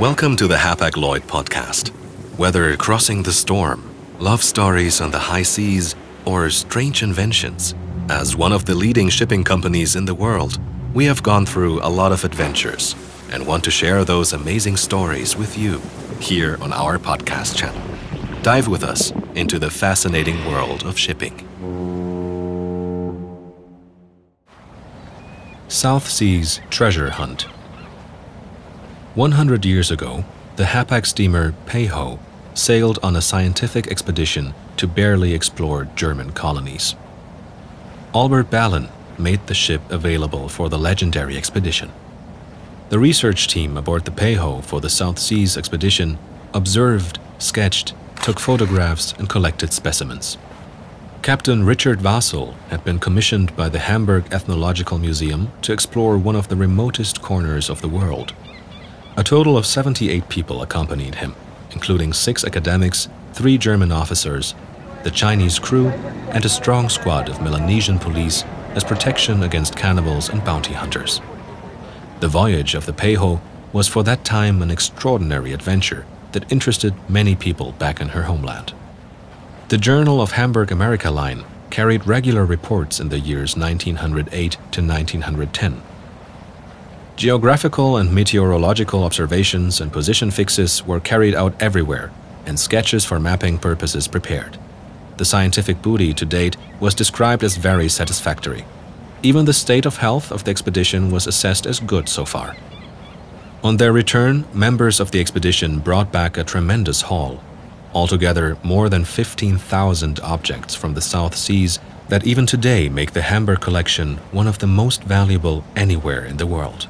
Welcome to the Hapag Lloyd podcast. Whether crossing the storm, love stories on the high seas, or strange inventions, as one of the leading shipping companies in the world, we have gone through a lot of adventures and want to share those amazing stories with you here on our podcast channel. Dive with us into the fascinating world of shipping. South Seas Treasure Hunt 100 years ago, the Hapag steamer Peiho sailed on a scientific expedition to barely explore German colonies. Albert Ballin made the ship available for the legendary expedition. The research team aboard the Peiho for the South Seas expedition observed, sketched, took photographs, and collected specimens. Captain Richard Vahsel had been commissioned by the Hamburg Ethnological Museum to explore one of the remotest corners of the world. A total of 78 people accompanied him, including six academics, three German officers, the Chinese crew, and a strong squad of Melanesian police as protection against cannibals and bounty hunters. The voyage of the Peiho was for that time an extraordinary adventure that interested many people back in her homeland. The Journal of Hamburg America Line carried regular reports in the years 1908 to 1910. Geographical and meteorological observations and position fixes were carried out everywhere, and sketches for mapping purposes prepared. The scientific booty to date was described as very satisfactory. Even the state of health of the expedition was assessed as good so far. On their return, members of the expedition brought back a tremendous haul. Altogether, more than 15,000 objects from the South Seas that even today make the Hamburg collection one of the most valuable anywhere in the world.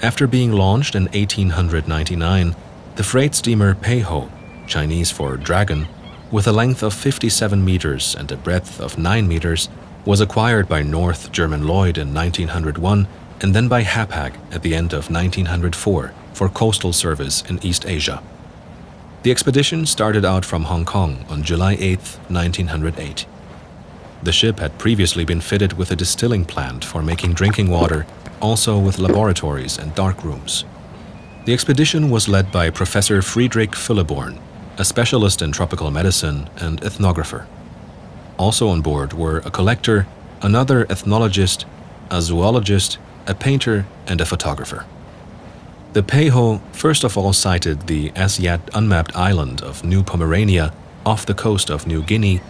After being launched in 1899, the freight steamer Peiho, Chinese for dragon, with a length of 57 meters and a breadth of 9 meters, was acquired by North German Lloyd in 1901 and then by Hapag at the end of 1904 for coastal service in East Asia. The expedition started out from Hong Kong on July 8, 1908. The ship had previously been fitted with a distilling plant for making drinking water, also with laboratories and dark rooms. The expedition was led by Professor Friedrich Fülleborn, a specialist in tropical medicine and ethnographer. Also on board were a collector, another ethnologist, a zoologist, a painter, and a photographer. The Peiho first of all sighted the as yet unmapped island of New Pomerania off the coast of New Guinea,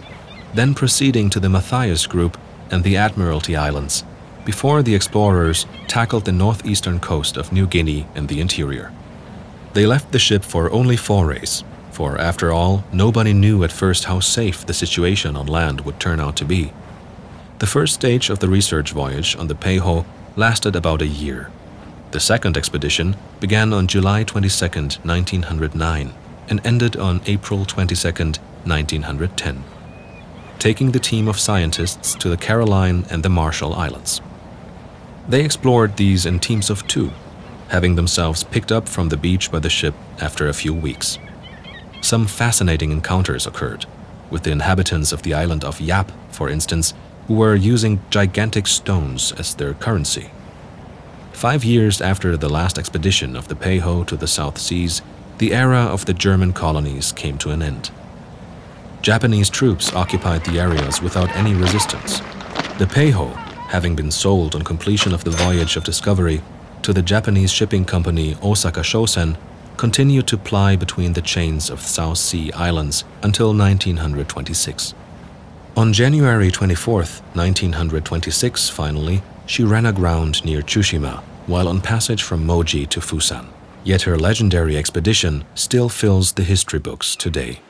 then proceeding to the Matthias Group and the Admiralty Islands, before the explorers tackled the northeastern coast of New Guinea and the interior. They left the ship for only forays, for after all, nobody knew at first how safe the situation on land would turn out to be. The first stage of the research voyage on the Peiho lasted about a year. The second expedition began on July 22, 1909, and ended on April 22, 1910, taking the team of scientists to the Caroline and the Marshall Islands. They explored these in teams of two, having themselves picked up from the beach by the ship after a few weeks some fascinating encounters occurred, with the inhabitants of the island of Yap, for instance, who were using gigantic stones as their currency. Five years after the last expedition of the Peiho to the South Seas, the era of the German colonies came to an end. Japanese troops occupied the areas without any resistance. The Peiho, having been sold on completion of the voyage of discovery to the Japanese shipping company Osaka Shosen, continued to ply between the chains of South Sea islands until 1926. On January 24, 1926, finally, she ran aground near Tsushima while on passage from Moji to Fusan. Yet her legendary expedition still fills the history books today.